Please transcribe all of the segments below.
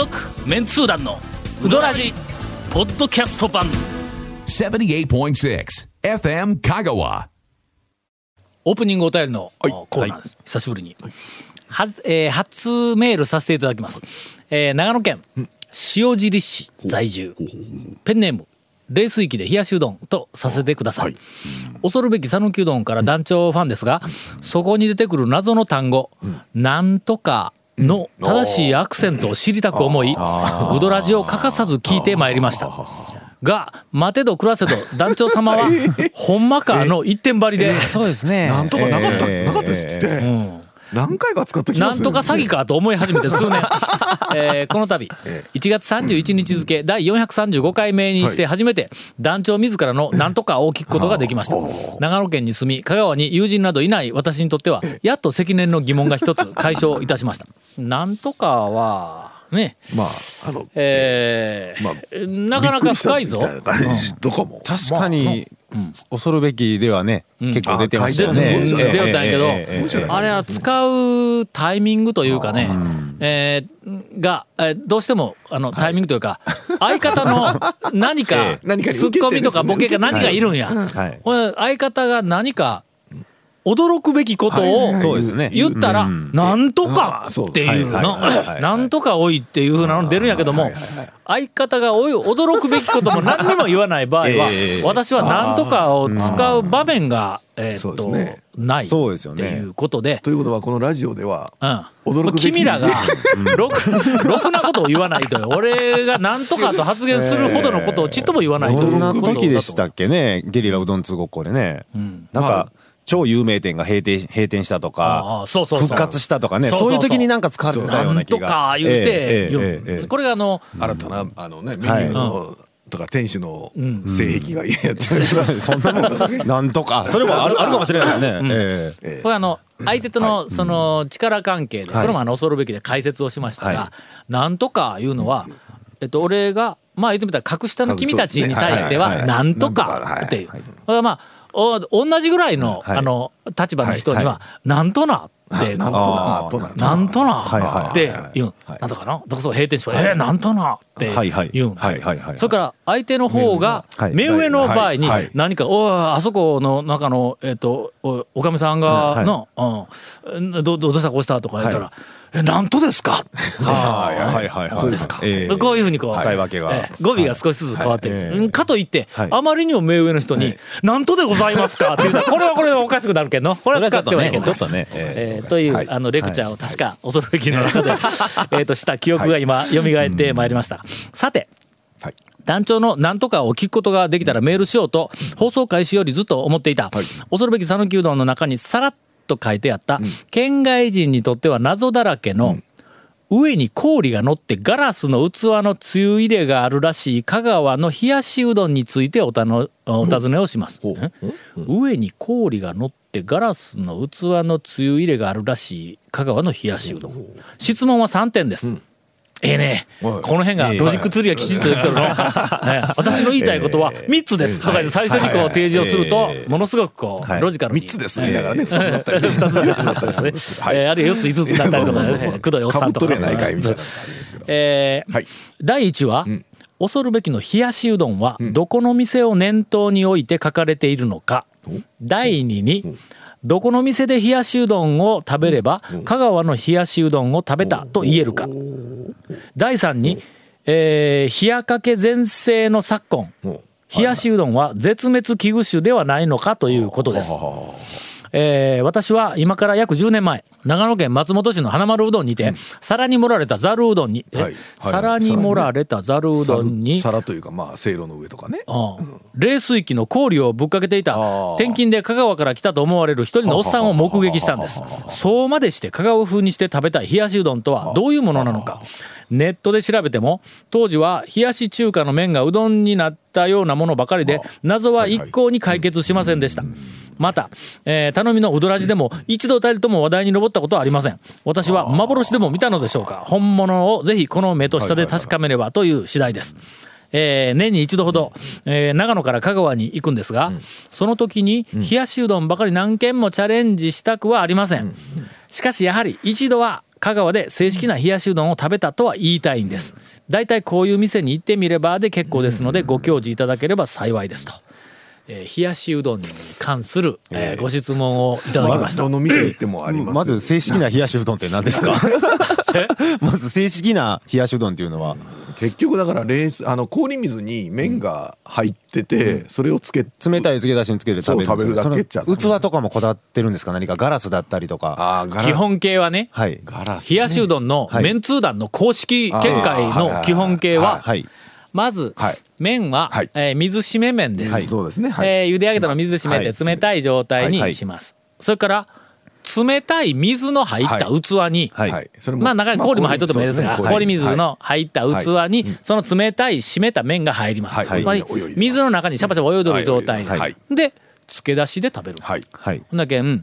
続メンツー団のウドラジポッドキャスト版。78.6 FM Kagawa. オープニングお便りのおコーナーです、久しぶりに、はずえー初メールさせていただきます、えー長野県塩尻市在住。ペンネーム冷水器で冷やしうどんとさせてください、恐るべき讃岐うどんから団長ファンですが、そこに出てくる謎の単語「なんとか」の正しいアクセントを知りたく思い、うどらじを欠かさず聞いてまいりました。が、待てど暮らせど団長様は、ほんまかの一点張りで、そうですね。なんとかなかった、ええなかったですって、何回か使った気がするなんとか詐欺かと思い始めて数年、えーこの度1月31日付第435回目にして初めて団長自らの「なんとか」を聞くことができました。長野県に住み香川に友人などいない私にとってはやっと積年の疑問が一つ 解消いたしました。なんとかはねまああのえーまあなかなか深いぞ。確かに、恐るべきではね、結構出てましたよね。出よったんやけど、あれは使うタイミングというかね、えーが、えーどうしてもあのタイミングというか、相方の 何かツッコミとかボケが何かいるんや。相方が何か驚くべきことをそうですね。言ったら、うん。なんとかっていうの、なんとかおいっていうふうなの出るんやけども、相方がおい驚くべきことも何にも言わない場合は ええ、私はなんとかを使う場面が、えーっと、ないってそうですよね。いうことで、ということはこのラジオではうん、驚くべき君らがろく ろくなことを言わないとよ。俺がなんとかと発言するほどのことをちっとも言わないというどんでしたっけね、ゲリラうどん通ごっこでね。なんか、超有名店が閉店閉店したとあかあそうそうそう。復活したとかねそうそうそう。そういう時になんか使われてたようなとなん気がか言うて、これがあの新たなあのねメニューの、とか店主の性癖が嫌やっちゃう、そんなもんなんとか。それもあるあるかもしれないですね、ええ。これあの相手とのその力関係でこれもあの恐るべきで解説をしましたはがなんとかいうのはえっと俺がまあ言ってみたら格下の君たちに対してはなんとかっていう。これはまあお同じぐらいのはい。あの立場の人にはなんとなってなんとなとななんとなって言う。ん。なんとかな？どこそ閉店しまえー、なんとなって言う。ん。それから相手の方がはい。目上の場合にはい。何か「おいあそこの中のえっとおおかみさんがのうんどどどうしたこうした」とか言ったら「えなんとですか? 」はい。はいはいはいそうですか。ええ。こういうふうにこう使い分けが。ええ語尾が少しずつ変わってかといってはい。あまりにも目上の人に「なんとでございますか?」って言ったらこれはこれはおかしくなるけどこれは使ってはいけないちょっとねええ。ーという、はい。あのレクチャーを確か恐るべきの中で、えーとした記憶が今蘇ってまいりました。さてはい。団長の何とかを聞くことができたらメールしようと放送開始よりずっと思っていた、恐るべき讃岐うどんの中にさらっと書いてあった、県外人にとっては謎だらけの、上に氷が乗ってガラスの器のつゆ入れがあるらしい香川の冷やしうどんについておたのお尋ねをします。え？上に氷が乗ってガラスの器のつゆ入れがあるらしい香川の冷やしうどん。質問は3点です。ええね。はい。この辺がロジックツリーがきちんとできてるの、ね。私の言いたいことは3つです。とか言って最初にこう提示をするとものすごくこうはい。ロジカルに。3つです言いながらね2つだったり二つだったりですね、えーあるいは4つ5つだったりとかね。くどいおっさんとかないかいみたいな。えーはい。第1話、恐るべきの冷やしうどんはどこの店を念頭に置いて書かれているのか、第2に、どこの店で冷やしうどんを食べれば香川の冷やしうどんを食べたと言えるか。第3に、えー冷やかけ全盛の昨今。冷やしうどんは絶滅危惧種ではないのかということです。えー私は今から約10年前長野県松本市の花丸うどんにて、皿に盛られたざるうどんに、皿に盛られたざるうどんに、皿というかまあせいろの上とかね。うん冷水器の氷をぶっかけていた転勤で香川から来たと思われる一人のおっさんを目撃したんです。そうまでして香川風にして食べたい冷やしうどんとはどういうものなのかネットで調べても当時は冷やし中華の麺がうどんになったようなものばかりで謎は一向に解決しませんでした。また、えー頼みのうどらじでも一度たりとも話題に上ったことはありません。私は幻でも見たのでしょうか。本物をぜひこの目と舌で確かめればという次第です。えー年に一度ほど、えー長野から香川に行くんですが、その時に冷やしうどんばかり何軒もチャレンジしたくはありません、しかしやはり一度は香川で正式な冷やしうどんを食べたとは言いたいんです大体こういう店に行ってみればで結構ですのでご教示いただければ幸いですと。えー冷やしうどんに関する、えー。ご質問をいただきました。どの店行ってもあります。まず正式な冷やしうどんって何ですか？まず正式な冷やしうどんっていうのは？結局だから冷水あの氷水に麺が入ってて、それをつけ冷たい漬け出しにつけて食べる食べるだけっちゃ器とかもこだわってるんですか？何かガラスだったりとか。基本形はね、はい。ガラス、冷やしうどんのはい。麺通団の公式見解の基本形は、はいまずはい。麺は、はい。えー水しめ麺です。はいそうですね。はい。えー茹で上げたのを水で締めはい。て冷たい状態にします。それから冷たい水の入った器に、はい。まあ中に氷も入っとってもいいですが、氷水の入った器に、その冷たい湿った麺が入ります。はい。つまり水の中にシャバシャバ泳いでる状態はい。はい。で、漬け出しで食べる。はい。はい。ほんだけん、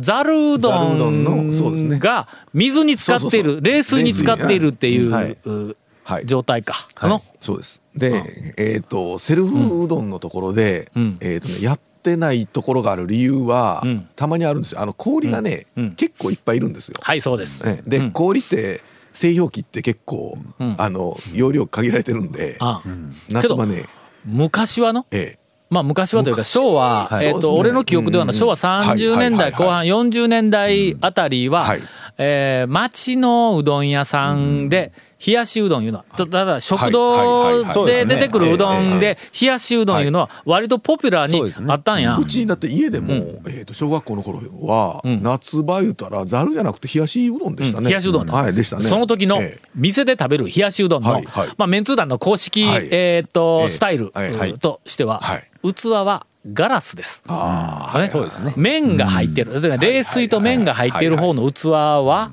ざるうどんが水に使っている、冷水に使っているっていう、状態か。はい。の？そうです。で、えっ、とセルフうどんのところで、ん。えっ、とねやってないところがある理由は、ん。たまにあるんですよ。あの氷がね、うん。結構いっぱいいるんですよ。はい、そうです。ね、で、うん。氷って製氷機って結構、ん。あの容量限られてるんで、あ夏場ね、昔はの、えまあ昔はというか昭和、はい。えっ、と、俺の記憶では昭和30年代後半、40年代あたりは、はいえー町のうどん屋さんで、冷やしうどんいうの。は、とただ食堂で出てくるうどんで、冷やしうどんいうのは割とポピュラーにあったんや。うちだって家でも、えー、と小学校の頃は、夏場言うたらざるじゃなくて冷やしうどんでしたね、うん冷やしうどん。だはいでしたね。その時のええ。店で食べる冷やしうどんの、はいはい。まあ、メンツー団の公式、はい。えーっと、ええ。スタイル、としては、はい。器はガラスです。あね。そうですね。麺が入ってる、冷水と麺が入っている方の器は、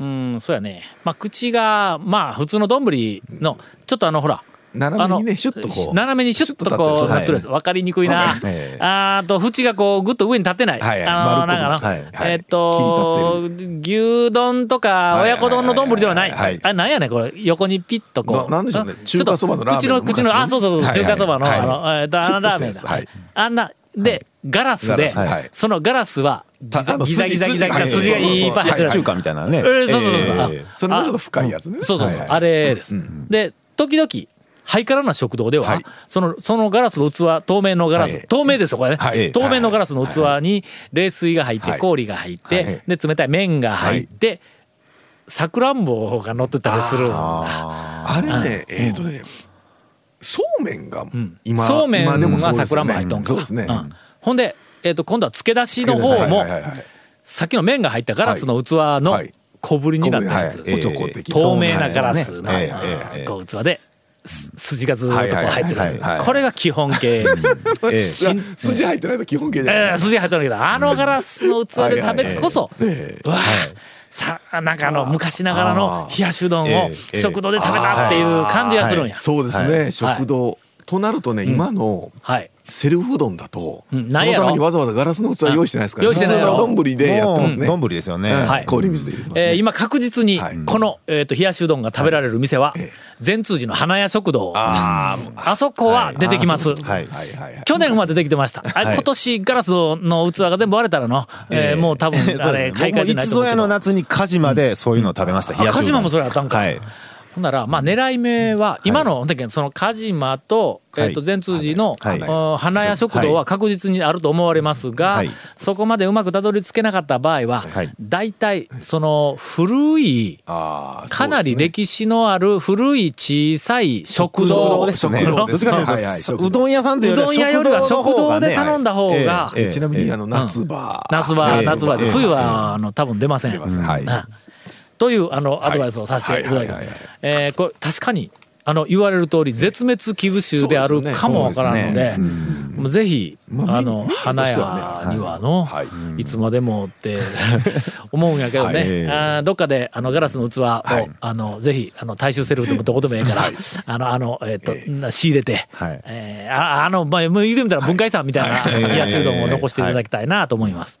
うん、そうやね。まあ、口が、まあ、普通の丼の、ちょっとあの、ほら、斜めにねシュッとこう。斜めにシュッとこう、なってる。やつ。わかりにくいな。あーと、縁がこう、ぐっと上に立ってない。はいはい。あの、なんかあの、はいはい。えーっと、牛丼とか親子丼の丼ではない。はいはいはいあ、なんやねんこれ、横にピッとこう。なでしょうね。あ中華そばのラーメンの口の、口の、あ、そうそうそう、中華そばの、はい。あの、えーっと、あのラーメンだ。あんな、で、ガラスでそのガラスは、ギザギザギザギザギザ筋筋がいっぱい入ってる。中華みたいなね。えーそうそうそうそそれもちょっと深いやつね。そうそうそう、はいあれです。で、時々、ハイカラな食堂では、はい。その、そのガラスの器、透明のガラス、はい。透明ですよ、これね。はい。透明のガラスの器に冷水が入って、はい。氷が入って、はい。で、冷たい麺が入って、さくらんぼが乗ってたりする。んだ。あれねえっ、とねそうめんが今、そうめんそうですよね。はさくらんぼ入っとんか。すね、ん。ほんで、えっ、と、今度は漬け出しの方も、はいはいはいはいさっきの麺が入ったガラスの器のはい小ぶりになったやつ。はい。おちょこ的な透明なガラスの、器で、す筋がずーっとこう入ってるい。これが基本形。え筋入ってないと基本形じゃない。えーですか、筋入ってるけど、あのガラスの器で食べてこそ、わさなんかあの昔ながらの冷やしうどんをええ食堂で食べたっていう感じがするんや。そうですね、食堂、となるとね今のはい。セルフうどんだと、うんそのためにわざわざガラスの器用意してないですから、用意してないやろ。普通の丼でやってますね。ですよね。うんはい。氷水で入れてますね。えー今確実にはい。この、えー、と冷やしうどんが食べられる店は善通寺の花屋食堂です。あそこは出てきます、はいはい。はい。はい。去年は出てきてました。あはい。今年ガラスの器が全部割れたらの、えー。もう多分 あれ買い替えてないいつぞと思うけど。やの夏に火事までそういうのを食べました。冷やしうどん。鹿島もそれあったんか。はいほんならまあ狙い目は今のほんだけその鹿島とえっとはい。善通寺の花屋食堂は確実にあると思われますがはい。そこまでうまくたどり着けなかった場合ははい。大体その古いかなり歴史のある古い小さい食堂。ですね。食堂どっちかというどん屋さんというどん屋よりは食堂で頼んだ方がちなみにあの夏場、夏場夏場でええ。冬はあの多分出ません。出ますはい。うんというあのアドバイスをさせていただきますこれ確かにあの言われる通り絶滅危惧種であるかもわからんので、もうぜひあの花屋にはのはい。い。つまでもって 思うんやけどね、はい。あーどっかであのガラスの器を、い。あのぜひあの大衆セルフでもどこでもええから、あのあのえっ、と、仕入れて、はい。えーああのまあもう言うてみたら文化遺産みたいなはい。冷やしうどんを残していただきたいなと思います。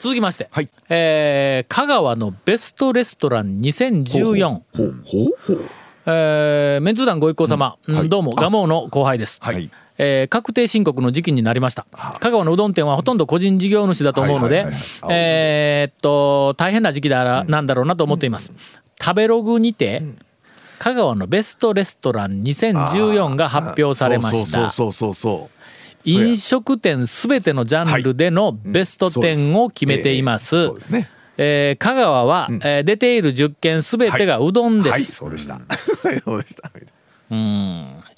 続きまして、はい。えー香川のベストレストラン2014ほうほう。ほうえーメンツー団ご一行様、うん。はい。どうも蒲生の後輩です、はい。えー確定申告の時期になりました。香川のうどん店はほとんど個人事業主だと思うので大変な時期だらなんだろうなと思っています、食べログにて、香川のベストレストラン2014が発表されました。そうそうそうそうそう飲食店すべてのジャンルでのベスト10を決めています。そうです。ね。えー香川は、えー出ている10件すべてがうどんです。はい。そうでした。そうでした。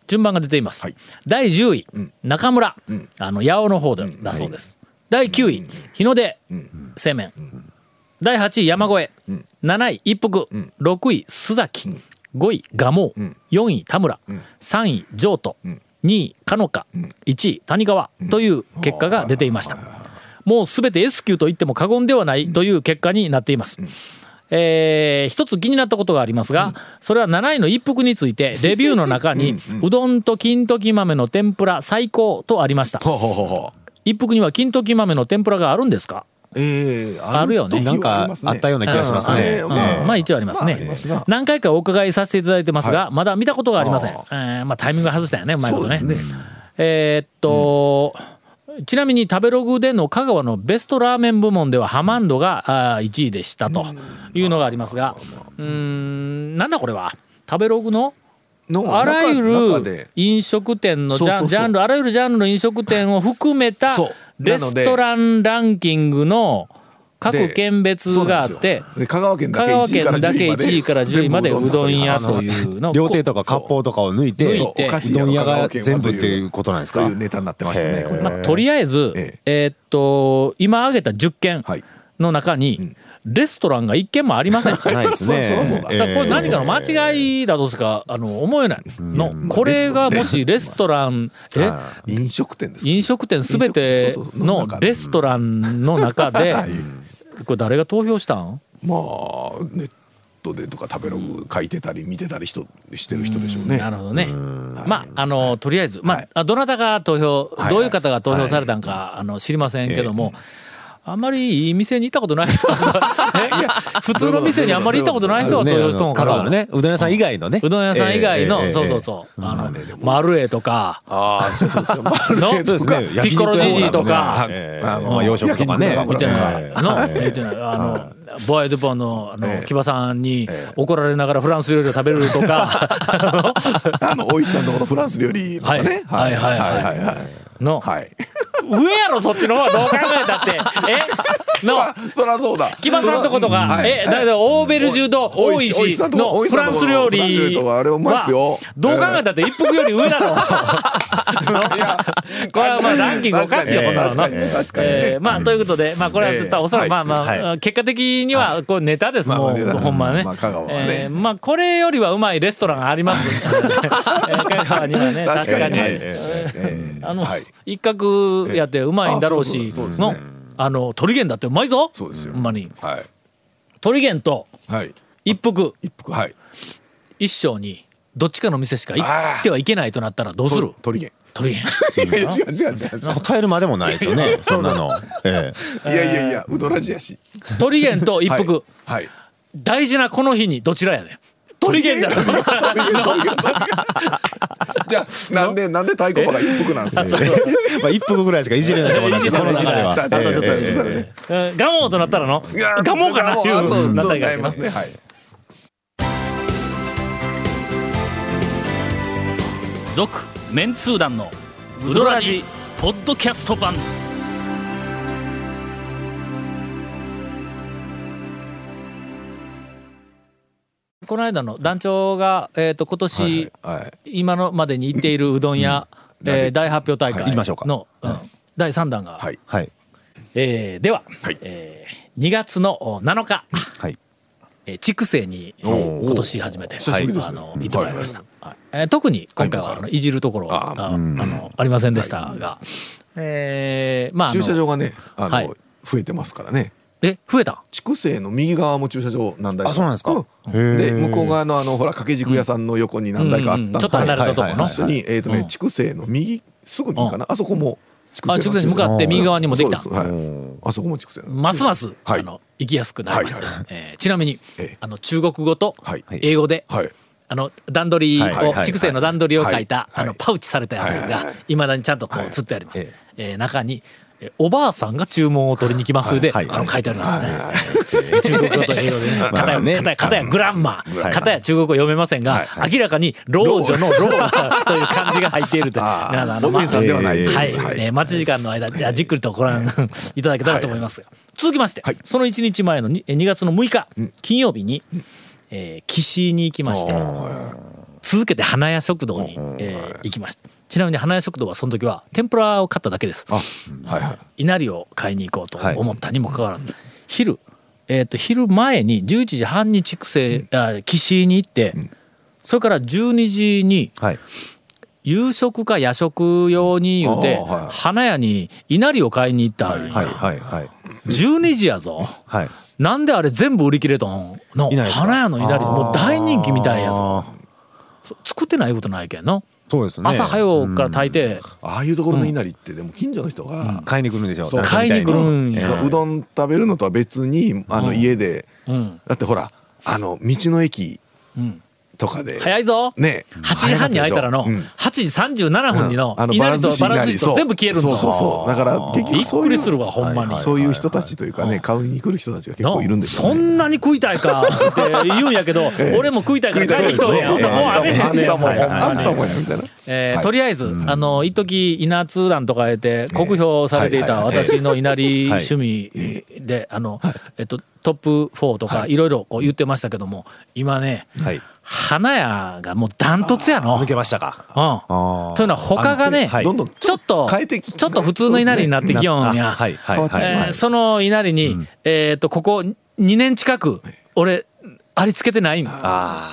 順番が出ています。はい。第10位、中村、あの八尾の方で、だそうです。第9位、日の出、製麺。第8位、山越え。7位、一服。6位、須崎。5位、蒲生。4位、田村。3位、譲渡。2位、かのか。1位、谷川。という結果が出ていました。もうすべて S 級と言っても過言ではないという結果になっています。えー一つ気になったことがありますが、それは7位の一服について レビューの中にうどんと金時豆の天ぷら最高とありました一服には金時豆の天ぷらがあるんですか？えー、あるよね。なんかあったような気がしますうんね。うん。ええまあ一応ありますね、まあ何回かお伺いさせていただいてますが、まだ見たことがありません、えーまあタイミング外したよねうまいことね。ね。えーっと、ちなみに食べログでの香川のベストラーメン部門ではハマンドがあー1位でしたというのがありますがうーんなんだこれは？食べログののあらゆる飲食店のジャンルあらゆるジャンルの飲食店を含めたレストランランキングの各県別があって香川県だ香け川県だけ1位から10位までうどん屋というのを料亭とか割烹とかを抜いて、うどん屋が全部っていうことなんですか。ネタになってましたねまあ、とりあえず、ええ。ーっと今挙げた10件はい。の中に、レストランが1軒もありません。ないですね。これ何かの間違いだとしかあの思えない。の、これがもしレストランえ？飲食店ですか？飲食店すべてのレストランの中で これ誰が投票したん？まあネットでとか食べログ書いてたり見てたり人してる人でしょうね。なるほどね。まああのとりあえず、まああどなたが投票、はい。どういう方が投票されたんか、あの知りませんけども。あんまりいい店に行ったことない人え 普通の店にあんまり行ったことない人が投票したのかな、香川のね、うどん屋さん以外のね。うどん屋さん以外の、そうそうそう、あの、マルエとか、ああそうそうそう。ピッコロジジイとか。ええ。あのまあ洋食とかね。みたいなえ。えの、あの、ボアエドポンの、あの、木場さんに怒られながらフランス料理を食べるとか、あの美味しさのところフランス料理とかね。はいはい。はいはいはいはい。の、はい上やろ、そっちの方は。どう考えたって。え？の、そらそうだ。木場さんとことか、はい。え、だけど、オーベルジュド、大大石大石石さんとこのフランス料理は。どう考えたって一服より上だろ。の これはまあランキングおかしいよ、こんなの。な。確かにね確かに。ねえーまあ、ということで、まあ、これは絶対おそらく、ええまあまあ、は結果的には、こうネタです、もう、ほんまね。まあまあ、これよりはうまいレストランがあります。えー香川にはね、確かに。あの、はい。一角やってうまいんだろうし、のあの、鳥源だってうまいぞ。そうですよ。ほんまに。はい。鳥源とはい。一服、一服はい。一生に、どっちかの店しか行ってはいけないとなったらどうする？鳥源鳥源。違う違う違う違う答えるまでもないですよね。そんなの。ええいやいやいやうどらじやし鳥源と一服、はい大事なこの日にどちらやねん。鳥源だろ。じゃあなんでなんで太鼓判が一服なんですか？まあ一服ぐらいしかいじれないと思うんですけど、この中では。ガモとなったらのガモかないうあそうなったり悩みますねはい続メンツー団のウドラジポッドキャスト版。この間の団長が、えー、と今年、はい。はい。今のまでに行っているうどん屋、えー大発表大会きましょうん。第3弾が、はい。はい。えーでは、はい。えー2月のお7日、はい。えー筑西に今年初めて、あの行ってまいりました、はいえー特に今回はあのいじるところがああのありませんでしたが、えーまあ駐車場がねあはい。の増えてますからね。え増えた？筑西の右側も駐車場何台あそうなんですか。うん。で向こう側のあのほら掛け軸屋さんの横に何台かあったんでうんちょっと離れたとこはい。はいのはい。一緒にえっとね筑西の右すぐ右かな？あそこも筑あ筑西に向かって右側にもできた。はい。あそこも筑西ますます、はい。あの行きやすくなりました、はいはいえーちなみに、ええ。あの中国語とはい。英語で、はいあの段取りを、はいはいはい。筑西の段取りを書いた、はい。あのパウチされたやつがい。まだにちゃんとこうつってあります、ええ。ー中にえーおばあさんが注文を取りに来ますで、はいはい。あの書いてありますね。中国語と英語でね、片や、ね。片や、片やグランマ。ー、はい。片や中国語読めませんが、明らかに老女の老 という漢字が入っているという。皆さんお姉さんではないという。はい、はい。えー待ち時間の間、じゃあじっくりとご覧い。ただけたらと思いますが。続きまして、はい。その1日前の 2, 2月の6日、金曜日に、えー岸に行きまして、続けて花屋食堂に、えー行きました。ちなみに花屋食堂はその時は天ぷらを買っただけです。あはいはい。稲荷を買いに行こうと思ったにもかかわらず、昼、えー、と昼前に11時半に筑西、あ岸に行って、それから12時にはい。夕食か夜食用に言うて、はい。花屋に稲荷を買いに行った、はいはいはい12時やぞ。はい。なんであれ全部売り切れとんの花屋の稲荷。もう大人気みたいやぞ。作ってないことないけんの、そうですね。朝早うから炊いて、ああいうところの稲荷ってでも近所の人が買いに来るんでしょそう。買いに来るんや、うどん食べるのとは別にあの家で。うん。だってほらあの道の駅うん、とかで。早いぞ。ね。8時半に開いたらの。うん。8時37分にのあの稲荷とバラ寿司全部消えるんぞそうそうそう。だから結びっ局そういうくりするわほんまに。そういう人たちというかね買いに来る人たちが結構いるんですよそねんなに食いたいかって言うんやけど、俺も食いたいから帰ってきとん。やもうあれへんねん。あんたもあんたもやみたいな。えーはい。とりあえず、あの一時稲通団とか得て酷評されていた私の稲荷趣味で、あの、えっとトップ4とかい。ろいろこう言ってましたけども今ねはい。花屋がもうダントツやの。抜けましたか。うん。というのは他がね、ちょっとちょっと普通の稲荷になってきよんや。その稲荷に、えっ、とここ2年近く俺ありつけてないんあ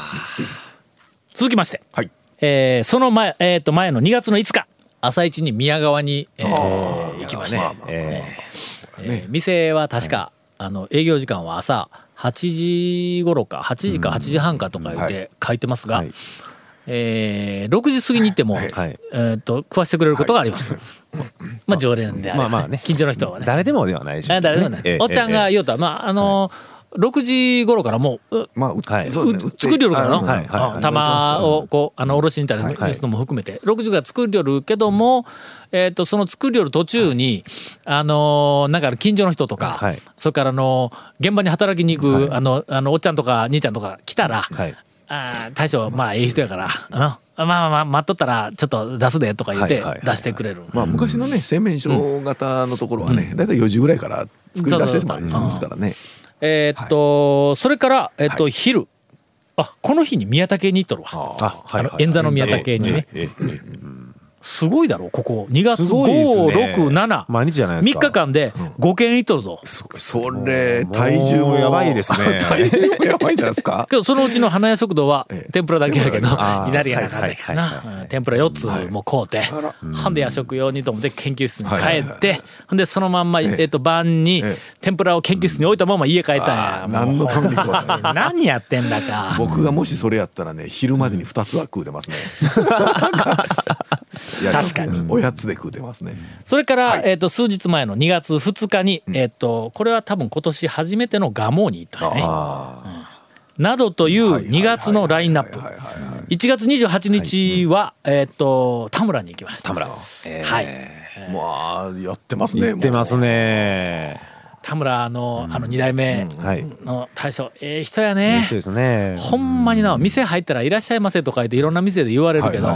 続きまして、はい。えーその前,、えー、と前の2月の5日朝一に宮川に、えー行きました、ーええー店は確か、あの営業時間は朝8時頃か8時か8時半かとか言って書いてますが、はい。えー6時過ぎに行っても、はい。えー、と食わしてくれることがあります、まあ常連であれ。ば、まあまあね。近所の人はね。誰でもではないでしょうね。あ誰でもない、ええおっちゃんが言うたら、まああの6時頃からもううまあうはい。作りよるから。の、はいはい。はい玉をこうあのおろしに行ったいするのも含めて、6時から作りよるけども、えー、とその作りよる途中に、あのーなんか近所の人とか、はい。それからあの現場に働きに行く、あのあのおっちゃんとか兄ちゃんとか来たら、はい。あー大将まあええ人やから、うん、まあまあまあ待っとったらちょっと出すでとか言って出してくれる。まあ昔のね製麺所型のところはねだいたい4時ぐらいから作り出してますからねえーっと、それから、えーっと、昼。あ、この日に宮武に行っとるわ。あはいはいあの円座の宮武にね。ええええすごいだろ、ここ。2月すごいですね。5、6、7。毎日じゃないです3か日間で5件行っとるぞ。それ体重もやばいですね。体重もやばいんじゃないですか？けどそのうちの花屋食堂はええ。天ぷらだけやけど稲荷がなかったけどはいはいはいなうん天ぷら4つも買うて。ほんで夜食用にと思って研究室に帰ってほんでそのまんまえと晩にええ。天ぷらを研究室に置いたまま家帰ったんや。何のためにこう何やってんだか。僕がもしそれやったらね昼までに2つは食うてますね 確かに。おやつで食うてますね。それから、はい。えっと数日前の2月2日に、えっとこれは多分今年初めてのガモに行っね。あなどという2月のラインナップ。はいはいはいはい1月28日は、えっと田村に行きました。田村ええはい。まあやってますね。言ってますね田村のあの2代目はい。の大将ええ人やね。人ですね。ほんまにな店入ったら「いらっしゃいませ」とか言っていろんな店で言われるけど、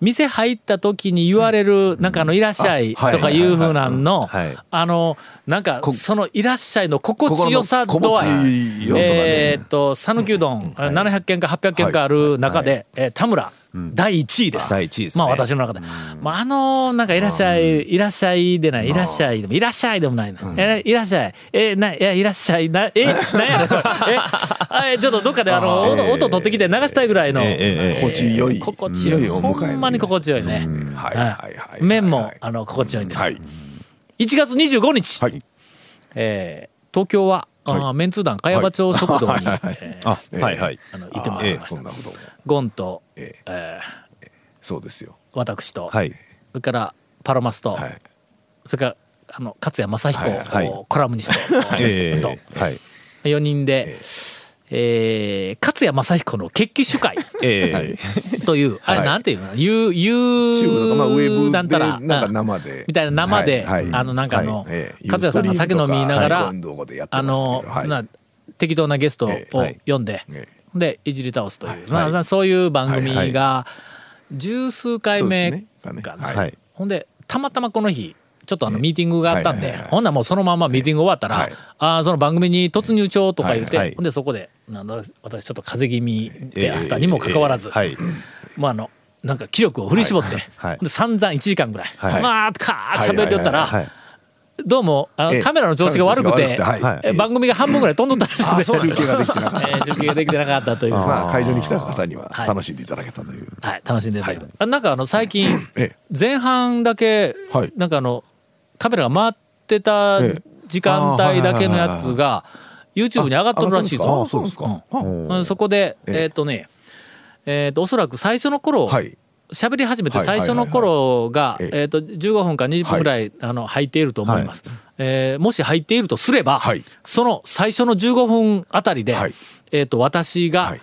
店入った時に言われるなんかあの「いらっしゃい」とかいうふうなんのあのなんかこその「いらっしゃい」の心地よさ度合いえーっと讃岐うどん700軒か800軒かある中でえー田村第1位です。第一位ですねまあ私の中で。まああのなんかいらっしゃい、いらっしゃいでない、いらっしゃいでも、いらっしゃいでもないな。え、いらっしゃい。え、な、いや、いらっしゃい。な、え、なんやろ。え、ちょっとどっかであの、音音取ってきて流したいぐらいの。ええええ心地よい心地よい。ほんまに心地よいね。うんはいはいはいはい麺も、あの、心地よいんです。はい1月25日。はいえー東京は、あーメンツー団茅場町食堂に、えーあ、はいはい。あの行ってもらええいましたそんなこともゴンと、ええ。えそうですよ。ー私と、はい。それからパロマスと、はい。それからあの勝谷正彦、はいはい。コラムニスト、ええ と。はい。4人で、えー勝谷正彦の決起主会。ええという、あれはいなんていうの？ゆゆチューブとかまあウェブでなんたらなんかうん。生で。みたいな生で、はいはい。あのなんかあの、ええ勝谷さんが酒飲みながら、あの、はい。な適当なゲストを呼んで、えでいじり倒すという、はい。まあ、そういう番組はいが十数回目かな、はい。はい。ほんでたまたまこの日ちょっとあのミーティングがあったんで、はいはいはい。ほんならもうそのままミーティング終わったら、はい。あーその番組に突入帳とか言って、はい。はい。ほんでそこでなんだ私ちょっと風邪気味であったにもかかわらず、はい。まああのなんか気力を振り絞って、はい。で散々1時間ぐらい、はい。まあかー喋りよったら、はい。どうもあのええ。カメラの調子が悪くて、番組が半分ぐらい飛んどったらしくて中継ができてなか。っえー中継ができてなかったという。まあ会場に来た方にははい。楽しんでいただけたという。はい、楽しんでいただいて、あなんかあの最近ええ。前半だけ、はい。なんかあのカメラが回ってたええ時間帯だけのやつが YouTube に上がっとるらしいぞ。あそうですか。そこでえーっとねえーっとおそらく最初の頃はい喋り始めてはい最初の頃がえーっと15分か20分ぐらいあの入っていると思います。えーもし入っているとすればはい。その最初の15分あたりではい。えーっと私がはい。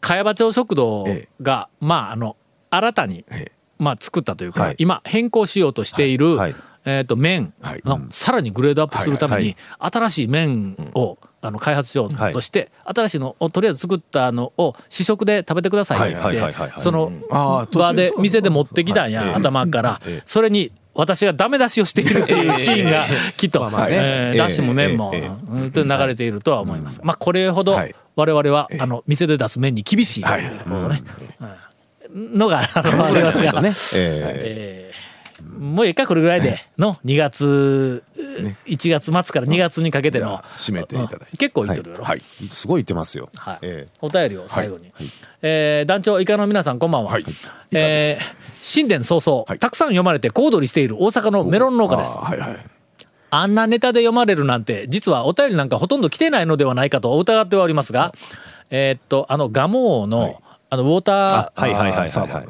茅場町食堂えがまああの新たにええ。まあ、作ったというか、はい。今変更しようとしている、はい。えー、と麺はい。のさらにグレードアップするために、はい。新しい麺を、あの開発しようとして、新しいのをとりあえず作ったのを試食で食べてくださいってその場で店で持ってきたんや、はい頭から、ええ。それに私がダメ出しをしているというシーンがきっと、まあね。えーええ。だしも麺も、ええ。うんと流れているとは思います。まあこれほどはい。我々は、あの店で出す麺に厳しいというね、うん。のがありますが。えーもうええかこれぐらいでの2月、1月末から2月にかけての。締めていただいて。結構言ってるやろ、はい。えすごい言ってますよ。はい。えお便りを最後に、えー団長以下の皆さんこんばんは、はい。えー新年早々、はい。たくさん読まれて小躍りしている大阪のメロン農家です。はいはい。あんなネタで読まれるなんて実はお便りなんかほとんど来てないのではないかと疑ってはおりますがえーっとあのガモーの、あのウォーター。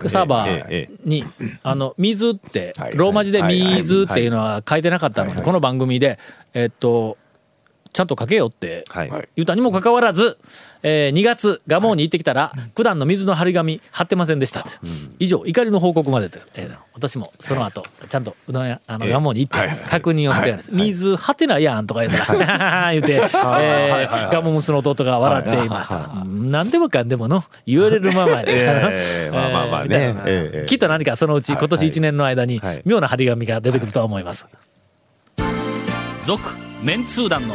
サーバーにあの水ってはいローマ字で水っていうのは書いてなかったのでこの番組でえっとちゃんと書けよってはい。はい言うたにもかかわらず、えー2月ガモーに行ってきたら九段の水の張り紙貼ってませんでした。と以上怒りの報告までと、えー私もその後ちゃんとうどん屋あのガモーに行って確認をしてです水張ってないやんとか言ったら 言って、えーガモムスの弟が笑っていました。うん。何でもかんでもの言われるままで、ええまあまあまあね。ええきっと何かそのうち今年1年の間にはい。妙な張り紙が出てくるとは思います。続メンツー団の